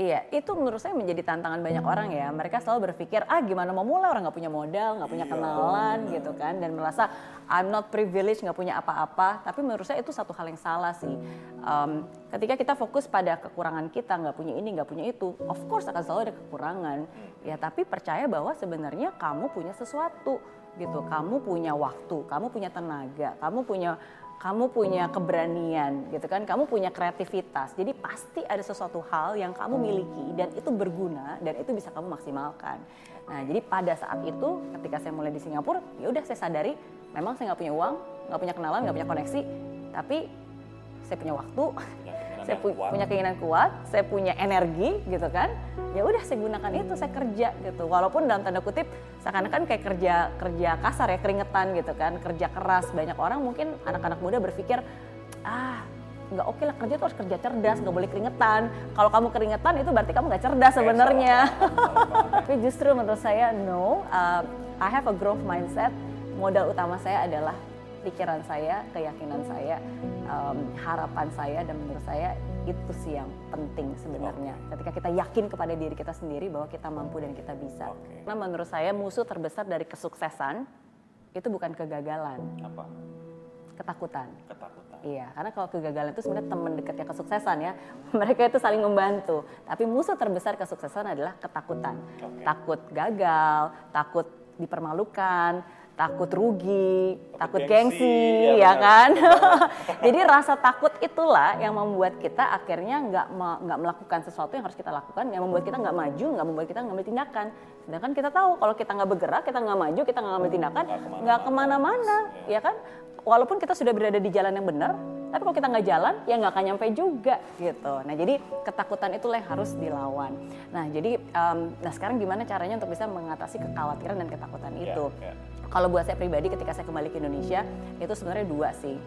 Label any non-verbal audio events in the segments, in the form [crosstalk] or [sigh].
Iya, itu menurut saya menjadi tantangan banyak orang ya. Mereka selalu berpikir, ah gimana mau mulai orang nggak punya modal, nggak punya kenalan gitu kan, dan merasa I'm not privileged, nggak punya apa-apa. Tapi menurut saya itu satu hal yang salah sih. Um, ketika kita fokus pada kekurangan kita, nggak punya ini, nggak punya itu, of course akan selalu ada kekurangan. Ya, tapi percaya bahwa sebenarnya kamu punya sesuatu gitu. Kamu punya waktu, kamu punya tenaga, kamu punya kamu punya keberanian gitu kan, kamu punya kreativitas. Jadi pasti ada sesuatu hal yang kamu miliki dan itu berguna dan itu bisa kamu maksimalkan. Nah, jadi pada saat itu ketika saya mulai di Singapura, ya udah saya sadari memang saya nggak punya uang, nggak punya kenalan, nggak punya koneksi, tapi saya punya waktu, saya pu kuat. punya keinginan kuat, saya punya energi gitu kan. Ya udah saya gunakan itu, saya kerja gitu. Walaupun dalam tanda kutip seakan-akan kayak kerja kerja kasar ya, keringetan gitu kan, kerja keras. Banyak orang mungkin anak-anak muda berpikir, ah nggak oke okay lah kerja tuh harus kerja cerdas, nggak boleh keringetan. Kalau kamu keringetan itu berarti kamu nggak cerdas sebenarnya. Tapi justru menurut saya no, uh, I have a growth mindset. Modal utama saya adalah pikiran saya, keyakinan saya, um, harapan saya dan menurut saya itu sih yang penting sebenarnya. Okay. Ketika kita yakin kepada diri kita sendiri bahwa kita mampu dan kita bisa. Okay. Nah menurut saya musuh terbesar dari kesuksesan itu bukan kegagalan. Apa? Ketakutan. Ketakutan. Iya, karena kalau kegagalan itu sebenarnya teman dekatnya kesuksesan ya. [laughs] Mereka itu saling membantu. Tapi musuh terbesar kesuksesan adalah ketakutan. Okay. Takut gagal, takut dipermalukan, takut rugi, takut, takut gengsi, gengsi ya, ya kan. [laughs] Jadi rasa takut itulah yang membuat kita akhirnya nggak nggak melakukan sesuatu yang harus kita lakukan, yang membuat kita nggak maju, nggak membuat kita ngambil tindakan. Sedangkan kita tahu kalau kita nggak bergerak, kita nggak maju, kita nggak ngambil tindakan, nggak ke mana-mana, ya. ya kan. Walaupun kita sudah berada di jalan yang benar, tapi kalau kita nggak jalan, ya nggak akan nyampe juga gitu. Nah jadi ketakutan itulah yang harus dilawan. Nah jadi, um, nah sekarang gimana caranya untuk bisa mengatasi kekhawatiran dan ketakutan yeah, itu? Yeah kalau buat saya pribadi ketika saya kembali ke Indonesia itu sebenarnya dua sih.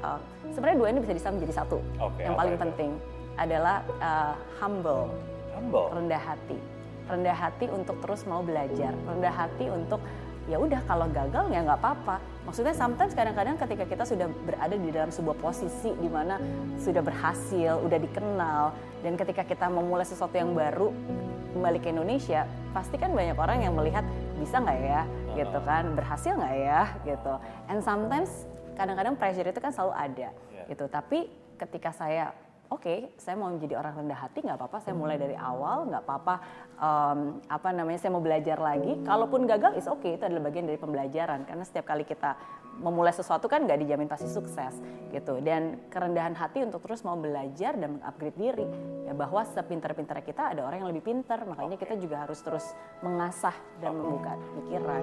Uh, sebenarnya dua ini bisa bisa menjadi satu. Okay, yang paling okay. penting adalah uh, humble, humble, rendah hati, rendah hati untuk terus mau belajar, rendah hati untuk ya udah kalau gagal ya nggak apa-apa. Maksudnya sometimes kadang-kadang ketika kita sudah berada di dalam sebuah posisi di mana sudah berhasil, udah dikenal, dan ketika kita memulai sesuatu yang baru kembali ke Indonesia, pasti kan banyak orang yang melihat bisa nggak ya, gitu kan, berhasil nggak ya, gitu. And sometimes kadang-kadang pressure itu kan selalu ada, yeah. gitu. Tapi ketika saya oke okay, saya mau menjadi orang rendah hati nggak apa-apa saya mulai dari awal nggak apa-apa um, apa namanya saya mau belajar lagi. Kalaupun gagal is oke okay, itu adalah bagian dari pembelajaran. Karena setiap kali kita memulai sesuatu kan nggak dijamin pasti sukses gitu. Dan kerendahan hati untuk terus mau belajar dan mengupgrade diri ya bahwa sepintar-pintar kita ada orang yang lebih pintar makanya kita juga harus terus mengasah dan membuka pikiran.